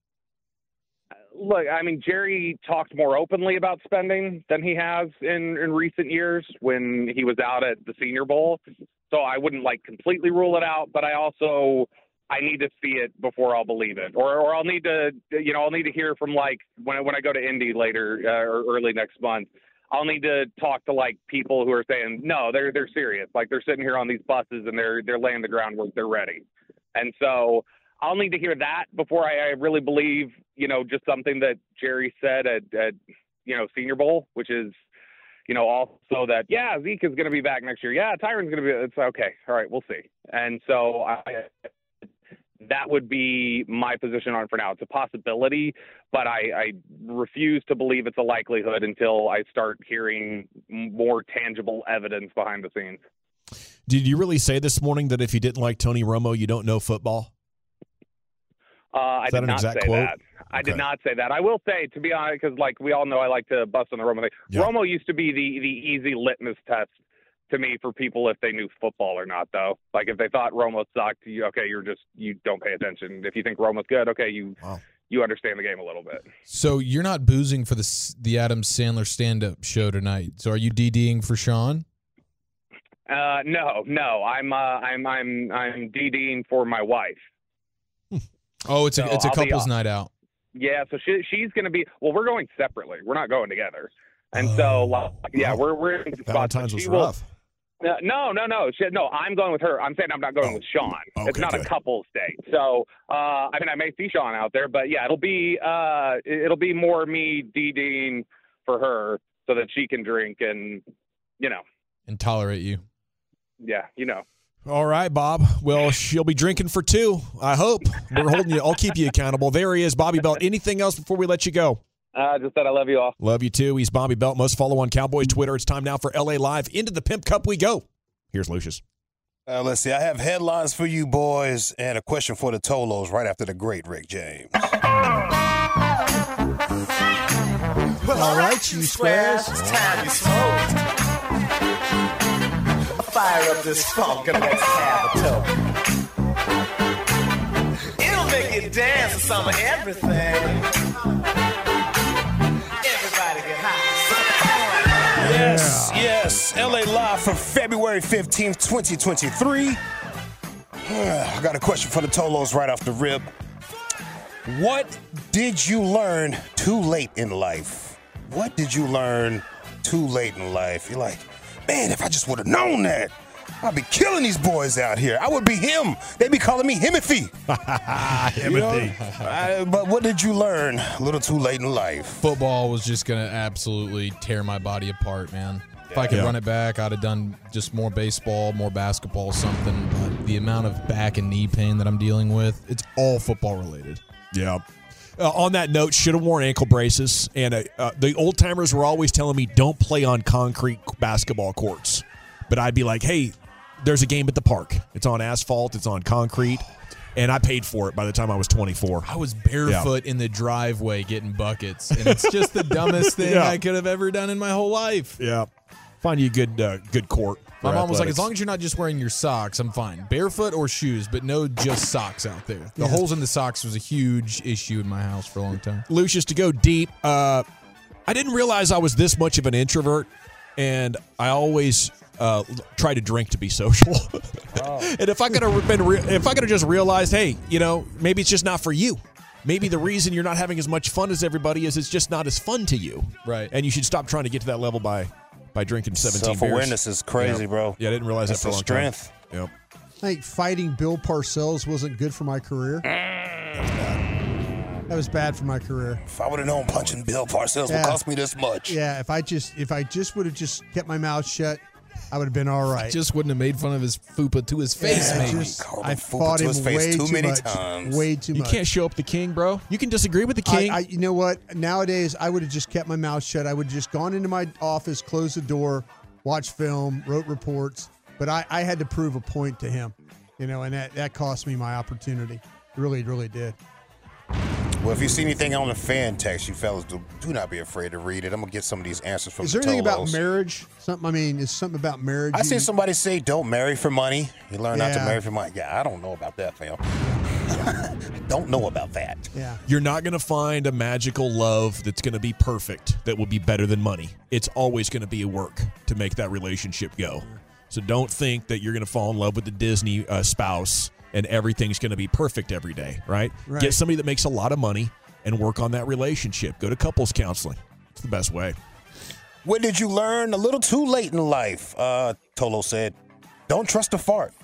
Look, I mean, Jerry talked more openly about spending than he has in, in recent years when he was out at the Senior Bowl. So I wouldn't like completely rule it out, but I also I need to see it before I'll believe it, or or I'll need to you know I'll need to hear from like when I, when I go to Indy later uh, or early next month. I'll need to talk to like people who are saying no, they're they're serious. Like they're sitting here on these buses and they're they're laying the groundwork. They're ready, and so I'll need to hear that before I, I really believe you know just something that Jerry said at, at you know Senior Bowl, which is you know also that yeah Zeke is going to be back next year. Yeah, Tyron's going to be. It's okay. All right, we'll see. And so I that would be my position on it for now. It's a possibility, but I, I refuse to believe it's a likelihood until I start hearing more tangible evidence behind the scenes. Did you really say this morning that if you didn't like Tony Romo, you don't know football? Uh, I did not say quote? that. I did not say that. I will say, to be honest, because like we all know, I like to bust on the Romo thing. Yeah. Romo used to be the the easy litmus test to me for people if they knew football or not. Though, like if they thought Romo sucked, you, okay, you're just you don't pay attention. If you think Romo's good, okay, you you understand the game a little bit. So you're not boozing for the the Adam Sandler stand up show tonight. So are you DDing for Sean? Uh, no, no, I'm uh, I'm I'm I'm DDing for my wife. Oh, it's a it's a I'll couples night out. Yeah, so she she's going to be. Well, we're going separately. We're not going together. And so, like, yeah, we're we're in the spot that Valentine's was will- rough. No, no, no, she, no. I'm going with her. I'm saying I'm not going with Sean. it's okay, not a couples date. So, uh, I mean, I may see Sean out there, but yeah, it'll be uh, it'll be more me DDing for her so that she can drink and, you know, and tolerate you. yeah, you know. All right, Bob. Well, she'll be drinking for two. I hope we're holding you. I'll keep you accountable. There he is, Bobby Belt. Anything else before we let you go? Uh, just that I love you all. Love you too. He's Bobby Belt. Most follow on Cowboys Twitter. It's time now for LA Live. Into the Pimp Cup we go. Here's Lucius. Uh, let's see. I have headlines for you boys and a question for the Tolos right after the great Rick James. Well, all right, you squares. It's time you smoke. Fire up this funk and let's have a toke. It'll make you dance to some of everything. Yes, yes. LA Live for February 15th, 2023. I got a question for the Tolos right off the rip. What did you learn too late in life? What did you learn too late in life? You're like, man, if I just would have known that, I'd be killing these boys out here. I would be him. They'd be calling me Himothy. Himothy. Uh, but what did you learn a little too late in life? Football was just gonna absolutely tear my body apart, man. If I could Yeah. run it back, I'd have done just more baseball, more basketball, something. But the amount of back and knee pain that I'm dealing with, it's all football related. Yeah. Uh, on that note, should have worn ankle braces. And uh, uh, the old timers were always telling me, don't play on concrete basketball courts. But I'd be like, hey, there's a game at the park. It's on asphalt, it's on concrete. And I paid for it by the time I was 24. I was barefoot in the driveway getting buckets, and it's just the dumbest thing Yeah. I could have ever done in my whole life. Yeah. Find you a good, uh, good court. My mom was like, as long as you're not just wearing your socks, I'm fine. Barefoot or shoes, but no just socks out there. The Yeah. holes in the socks was a huge issue in my house for a long time. Lucius, to go deep, uh, I didn't realize I was this much of an introvert, and I always uh, try to drink to be social. and if I could have been, re- if I could have just realized, hey, you know, maybe it's just not for you. Maybe the reason you're not having as much fun as everybody is it's just not as fun to you. Right. And you should stop trying to get to that level by by drinking 17 beers. Self-awareness is crazy, Yeah. bro. Yeah, I didn't realize That's that for a a long strength. time. Yep. I think fighting Bill Parcells wasn't good for my career. That was bad for my career. If I would have known punching Bill Parcells Yeah. would cost me this much. Yeah, if I just if I just would have just kept my mouth shut, I would have been all right. Just wouldn't have made fun of his fupa to his face, Yeah, maybe. just- I fought him way too many much. Way too You much. can't show up the king, bro. You can disagree with the I, king. I, you know what? Nowadays, I would have just kept my mouth shut. I would have just gone into my office, closed the door, watched film, wrote reports. But I, I had to prove a point to him, you know, and that, that cost me my opportunity. It really, really did. Well, if you see anything on the fan text, you fellas do, do not be afraid to read it. I'm gonna get some of these answers from the story. Is the there anything about marriage? Something? I mean, is something about marriage? I you- seen somebody say, "Don't marry for money." You learn not to marry for money. Yeah, I don't know about that, fam. I don't know about that. Yeah. You're not going to find a magical love that's going to be perfect that will be better than money. It's always going to be a work to make that relationship go. So don't think that you're going to fall in love with the Disney uh, spouse and everything's going to be perfect every day, right? Right. Get somebody that makes a lot of money and work on that relationship. Go to couples counseling. It's the best way. What did you learn a little too late in life? Uh, Tolo said, "Don't trust a fart."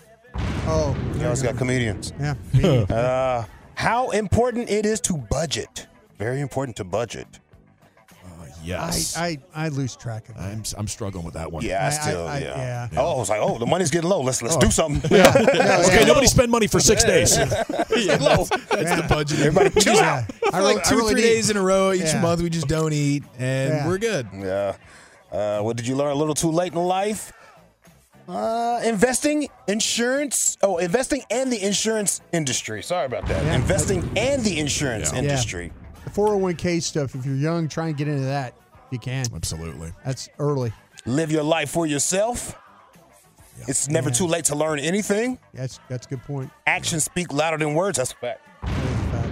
Oh, You always got comedians. Yeah. Uh, how important it is to budget. Very important to budget. Yes. I, I, I lose track of that. I'm, I'm struggling with that one. Yeah, I I- still, I- yeah. yeah. Oh, I was like, oh, the money's getting low. Let's let's Oh. do something. Yeah. Okay, nobody spend money for six days. Yeah, that's, that's the budget. Everybody We chill just- out. For I like really- I two, really three need- days in a row each Yeah. month, we just don't eat, and Yeah. we're good. Yeah. Uh, what did you learn a little too late in life? Uh, investing, insurance. Oh, investing and the insurance industry. Sorry about that. Yeah. Investing and the insurance Yeah. industry. The 401k stuff, if you're young, try and get into that. You can. Absolutely. That's early. Live your life for yourself. It's never Yeah. too late to learn anything. That's that's a good point. Actions speak louder than words. That's a fact.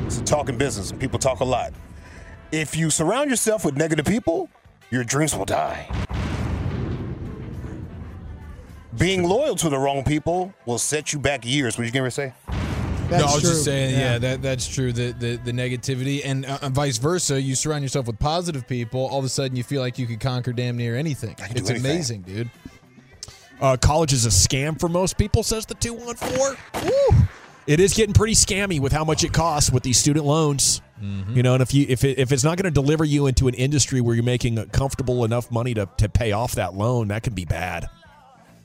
It's a talking business. And people talk a lot. If you surround yourself with negative people, your dreams will die. Being loyal to the wrong people will set you back years. What you going to say? no, I was just saying, yeah, that that's true. The the, the negativity and uh, vice versa. You surround yourself with positive people, all of a sudden you feel like you could conquer damn near anything. It's anything. amazing, dude. Uh, college is a scam for most people, says the 214. Woo! It is getting pretty scammy with how much it costs with these student loans. Mm-hmm. You know, and if you if it, if it's not going to deliver you into an industry where you're making comfortable enough money to, to pay off that loan, that can be bad.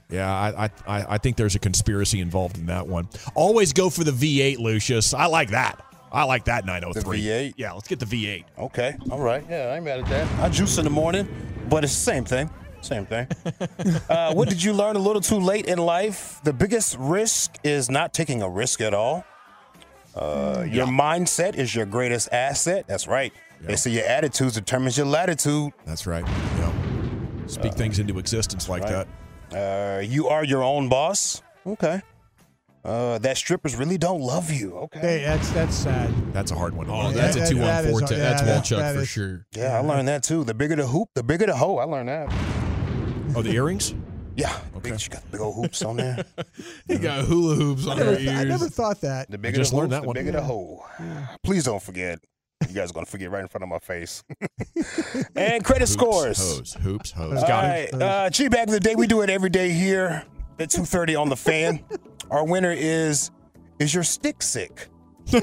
Yeah, I, I I think there's a conspiracy involved in that one. Always go for the V8, Lucius. I like that. I like that 903. The V8? Yeah, let's get the V8. Okay, all right. Yeah, I'm mad at that. I juice in the morning, but it's the same thing. Same thing. uh, what did you learn a little too late in life? The biggest risk is not taking a risk at all. Uh, your mindset is your greatest asset. That's right. They say your attitude determines your latitude. That's right. Yeah. Speak things into existence like right. that. Uh, you are your own boss. Okay. Uh, that strippers really don't love you. Okay. Hey, that's that's sad. That's a hard one. Oh, that's a two one four. That's Walchuk for sure. Yeah, I learned that too. The bigger the hoop, the bigger the hoe. I learned that. Oh, the earrings? Yeah. Okay. Big, she got the big old hoops on there. you got hula hoops on I never, her ears. I never thought that. The bigger just the learned hoops, that the one. bigger the Yeah. hoe. Please don't forget. You guys are gonna forget right in front of my face. and credit scores. Hose, hoops, hose. All Got it. right, uh, G bag of the day. We do it every day here at two thirty on the fan. Our winner is is your stick sick?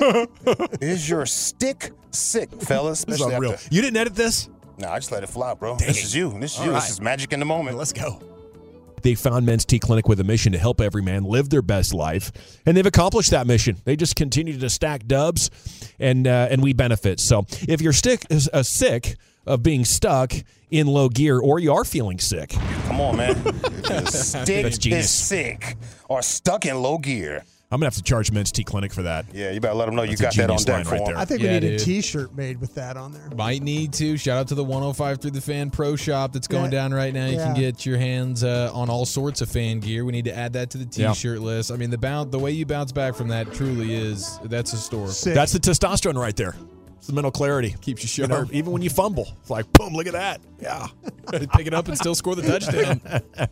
is your stick sick, fellas? This is Especially unreal. after- You didn't edit this? No, I just let it fly, bro. Dang this is you. This is All you. right. This is magic in the moment. Let's go. They found Men's T Clinic with a mission to help every man live their best life, and they've accomplished that mission. They just continue to stack dubs, and uh, and we benefit. So if you're stick uh, sick of being stuck in low gear, or you are feeling sick, Come on, man. Stick is sick or stuck in low gear. I'm gonna have to charge Men's T Clinic for that. Yeah, you better let them know you got that on genius deck line for right 'em. there. I think Yeah, we need dude. a T-shirt made with that on there. Might need to. Shout out to the 105 through the fan pro shop that's going Yeah. down right now. You can get your hands uh, on all sorts of fan gear. We need to add that to the t-shirt list. I mean, the bounce, the way you bounce back from that truly is that's historical. Sick. That's the testosterone right there. It's the mental clarity. Keeps you You know, sharp. even when you fumble, it's like boom, look at that. Yeah. Pick it up and still score the touchdown.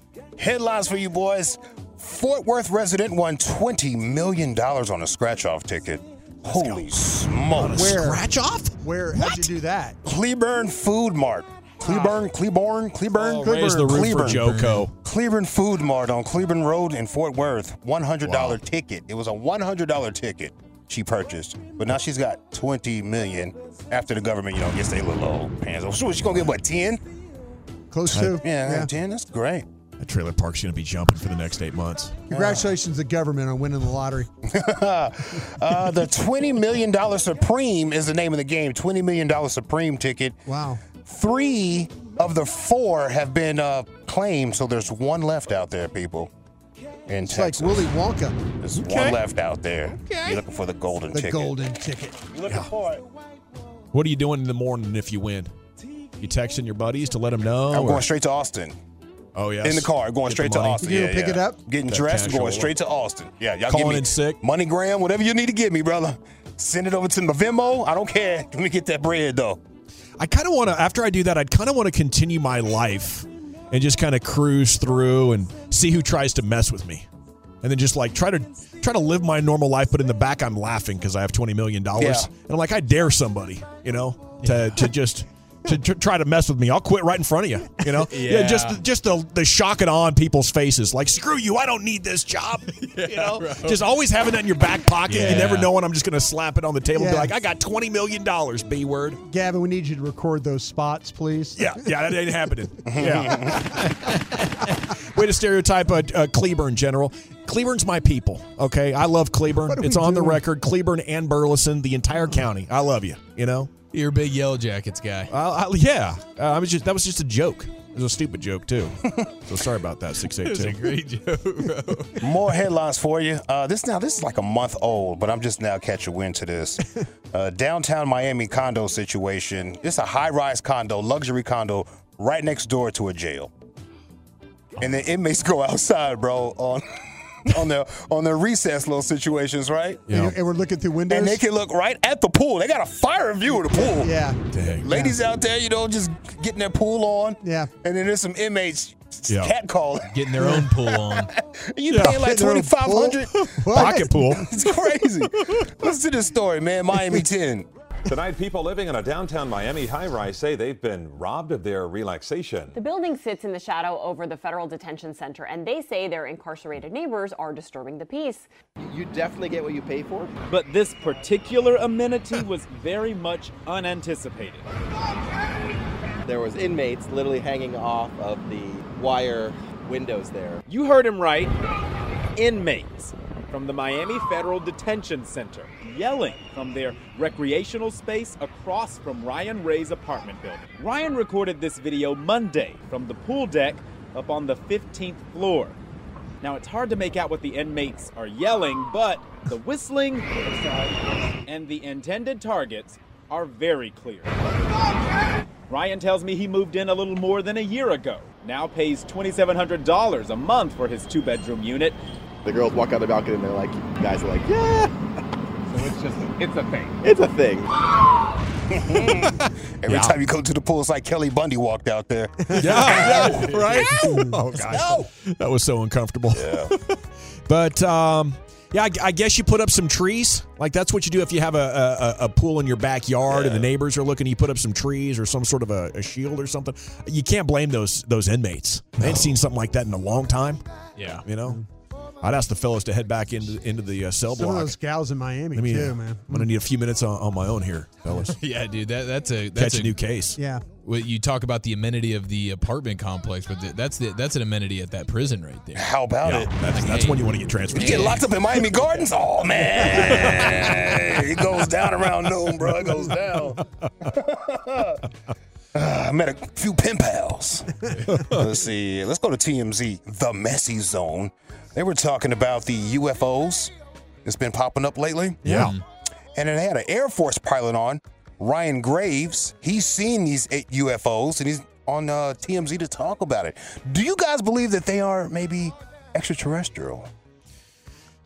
Headlines for you boys. Fort Worth resident won $20 million on a scratch off ticket. Holy smokes. Where? Scratch off? Where? How'd you do that? Cleburne Food Mart. Cleburne, Cleburne, Cleburne, Oh, raise the roof for Joko. Cleburne Food Mart on Cleburne Road in Fort Worth. $100 Wow. ticket. It was a $100 ticket she purchased. But now she's got 20 million after the government, you know, gets their little old hands. Oh, so she's going to get what, 10? Close to. Yeah, 10. That's great. That trailer park's gonna be jumping for the next eight months. Congratulations to the government on winning the lottery. uh, the $20 million Supreme is the name of the game. $20 million Supreme ticket. Wow. Three of the four have been uh, claimed, so there's one left out there, people. In It's like Willy Wonka. There's Okay. one left out there. You're looking for the golden The ticket. golden ticket. You're looking for it. What are you doing in the morning if you win? You texting your buddies to let them know? I'm or- going straight to Austin. Oh yes. In the car, going Get straight to money. Austin. You yeah, gonna pick yeah. it up? Getting That dressed, going straight to Austin. Yeah, y'all Calling give me in sick? MoneyGram, whatever you need to give me, brother. Send it over to my Venmo. I don't care. Let me get that bread though. I kind of want to. After I do that, I'd kind of want to continue my life and just kind of cruise through and see who tries to mess with me, and then just like try to try to live my normal life. But in the back, I'm laughing because I have twenty million dollars, Yeah. and I'm like, I dare somebody, you know, to to just. To, to try to mess with me, I'll quit right in front of you. You know, Yeah. just just the the shock and awe on people's faces, like screw you, I don't need this job. you know, just always having that in your back pocket. You never know when I'm just going to slap it on the table and be like, I got twenty million dollars. B word. Gavin, we need you to record those spots, please. Yeah, yeah, that ain't happening. Yeah. Way to stereotype uh, uh, Cleburne, General. Cleburne's my people. Okay, I love Cleburne. It's we on the record. Cleburne and Burleson, the entire county. I love you. You know. You're a big Yellow Jackets guy. I, I, yeah, uh, I was just that was just a joke. It was a stupid joke too. so sorry about that. Six eight It's a two. great joke, bro. More headlines for you. Uh, this now this is like a month old, but I'm just now catching wind to this. Uh, downtown Miami condo situation. It's a high-rise condo, luxury condo, right next door to a jail. And the inmates go outside, bro, on on their on their recess little situations, right? And, and we're looking through windows. And they can look right at the pool. They got a fire view of the pool. Yeah. Dang. Ladies out there, you know, just getting their pool on. Yeah. And then there's some inmates Yeah. cat calling. Getting their own pool on. You Yeah. paying like twenty five hundred. Pocket pool. It's crazy. Listen to this story, man. Miami ten. Tonight, people living in a downtown Miami high rise say they've been robbed of their relaxation. The building sits in the shadow over the federal detention center, and they say their incarcerated neighbors are disturbing the peace. You definitely get what you pay for. But this particular amenity was very much unanticipated. There was inmates literally hanging off of the wire windows there. You heard him right. Inmates from the Miami Federal Detention Center yelling from their recreational space across from Ryan Ray's apartment building. Ryan recorded this video Monday from the pool deck up on the 15th floor. Now, it's hard to make out what the inmates are yelling, but the whistling and the intended targets are very clear. Ryan tells me he moved in a little more than a year ago, now pays $2,700 a month for his two bedroom unit. The girls walk out the balcony and they're like, guys are like, yeah, So it's just, it's a thing. it's a thing. Every Yeah. time you go to the pool, it's like Kelly Bundy walked out there. Yeah, right. Oh gosh, that was so uncomfortable. Yeah. But um, yeah, I, I guess you put up some trees. Like that's what you do if you have a a, a pool in your backyard and the neighbors are looking. You put up some trees or some sort of a, a shield or something. You can't blame those those inmates. They ain't seen something like that in a long time. Yeah. You know, I'd ask the fellas to head back into into the uh, cell Some of block. those gals in Miami Let me, too, uh, man. I'm gonna need a few minutes on, on my own here, fellas. Yeah, dude, that that's a that's Catch a new case. Yeah. Well, you talk about the amenity of the apartment complex, but th- that's the that's an amenity at that prison right there. How about Yeah, it? that's that's when you want to get transferred. You get locked up in Miami Gardens? Oh man, it goes down around noon, bro. It goes down. Uh, I met a few pen pals. Let's see. Let's go to TMZ, the messy zone. They were talking about the UFOs that's been popping up lately. Yeah. And then they had an Air Force pilot on, Ryan Graves. He's seen these eight UFOs and he's on uh, TMZ to talk about it. Do you guys believe that they are maybe extraterrestrial?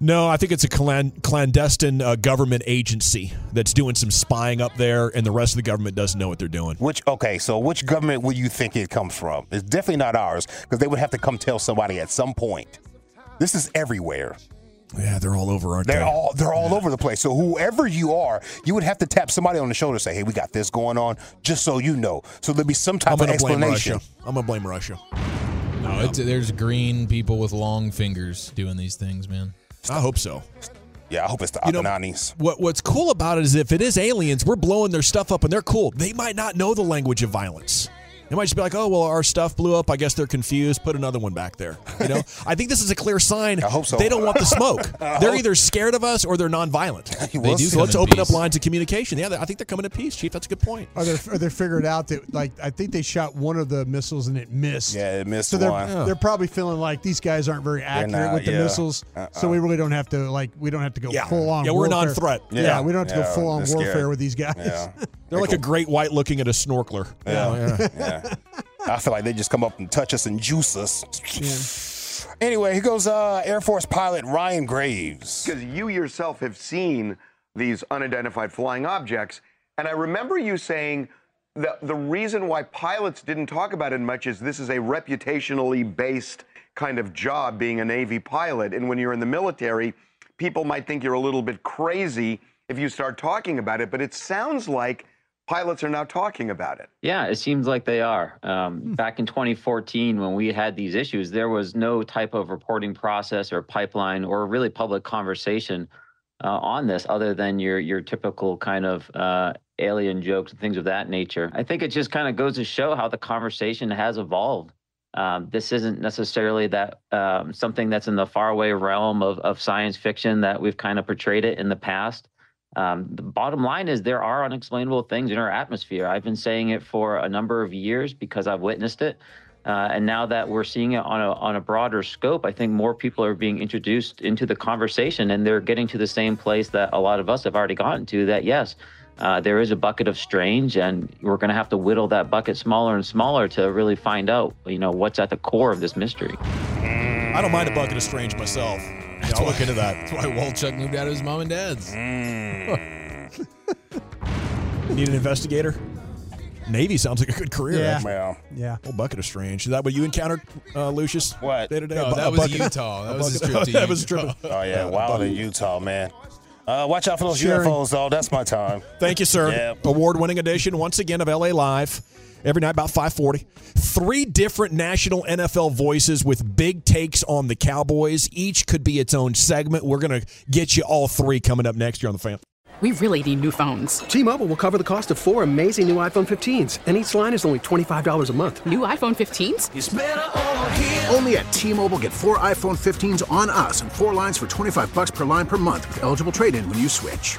No, I think it's a clandestine uh, government agency that's doing some spying up there, and the rest of the government doesn't know what they're doing. Which okay, so which government would you think it comes from? It's definitely not ours because they would have to come tell somebody at some point. This is everywhere. Yeah, they're all over, aren't They're they? all they're all over the place. So whoever you are, you would have to tap somebody on the shoulder and say, "Hey, we got this going on," just so you know. So there'd be some type I'm of gonna blame explanation. Russia. I'm gonna blame Russia. No, it's, there's green people with long fingers doing these things, man. I hope so. Yeah, I hope it's the You know, Abenanis. What What's cool about it is if it is aliens, we're blowing their stuff up, and they're cool. They might not know the language of violence. They might just be like, "Oh, well, our stuff blew up. I guess they're confused. Put another one back there." You know, I think this is a clear sign. I hope so. They don't want the smoke. They're either scared of us or they're nonviolent. We'll they do. So let's open peace. up lines of communication. Yeah, I think they're coming in peace, Chief. That's a good point. Are they are they figured out that like I think they shot one of the missiles and it missed. Yeah, it missed So they're one. they're probably feeling like these guys aren't very accurate not, with the yeah. missiles, Uh-uh. so we really don't have to like we don't have to go Yeah. full on. Yeah, we're a warfare. non-threat. Yeah, Yeah. we don't have to Yeah, go full on they're scared. warfare with these guys. Yeah. They're like a great white looking at a snorkeler. Yeah. yeah. I feel like they just come up and touch us and juice us. Anyway, here goes uh, Air Force pilot Ryan Graves. Because you yourself have seen these unidentified flying objects. And I remember you saying that the reason why pilots didn't talk about it much is this is a reputationally based kind of job, being a Navy pilot. And when you're in the military, people might think you're a little bit crazy if you start talking about it. But it sounds like pilots are now talking about it. Yeah, it seems like they are. Um, Back in 2014, when we had these issues, there was no type of reporting process or pipeline or really public conversation uh, on this, other than your your typical kind of uh, alien jokes and things of that nature. I think it just kind of goes to show how the conversation has evolved. Um, this isn't necessarily that um, something that's in the faraway realm of, of science fiction that we've kind of portrayed it in the past. Um, the bottom line is there are unexplainable things in our atmosphere. I've been saying it for a number of years because I've witnessed it. Uh, and now that we're seeing it on a, on a broader scope, I think more people are being introduced into the conversation and they're getting to the same place that a lot of us have already gotten to that, yes, uh, there is a bucket of strange and we're going to have to whittle that bucket smaller and smaller to really find out, you know, what's at the core of this mystery. I don't mind a bucket of strange myself. I'll look into that. That's why Walchuk moved out of his mom and dad's. Need an investigator? Navy sounds like a good career. Yeah. actually. Well, Yeah. Whole bucket of strange. Is that what you encountered, uh, Lucius? What? Day to day? No, A bu- that a was bucket- Utah. That a was his trip to that was a trip. Oh yeah, wild in Utah, man. Uh, watch out for those Sharing. UFOs, though. That's my time. Thank you, sir. Yeah. Award-winning edition once again of LA Live. Every night about 5:40. Three different national NFL voices with big takes on the Cowboys. Each could be its own segment. We're going to get you all three coming up next year on the fan. We really need new phones. T-Mobile will cover the cost of four amazing new iPhone 15s, and each line is only $25 a month. New iPhone 15s? Only at T-Mobile get four iPhone 15s on us and four lines for 25 bucks per line per month with eligible trade-in when you switch.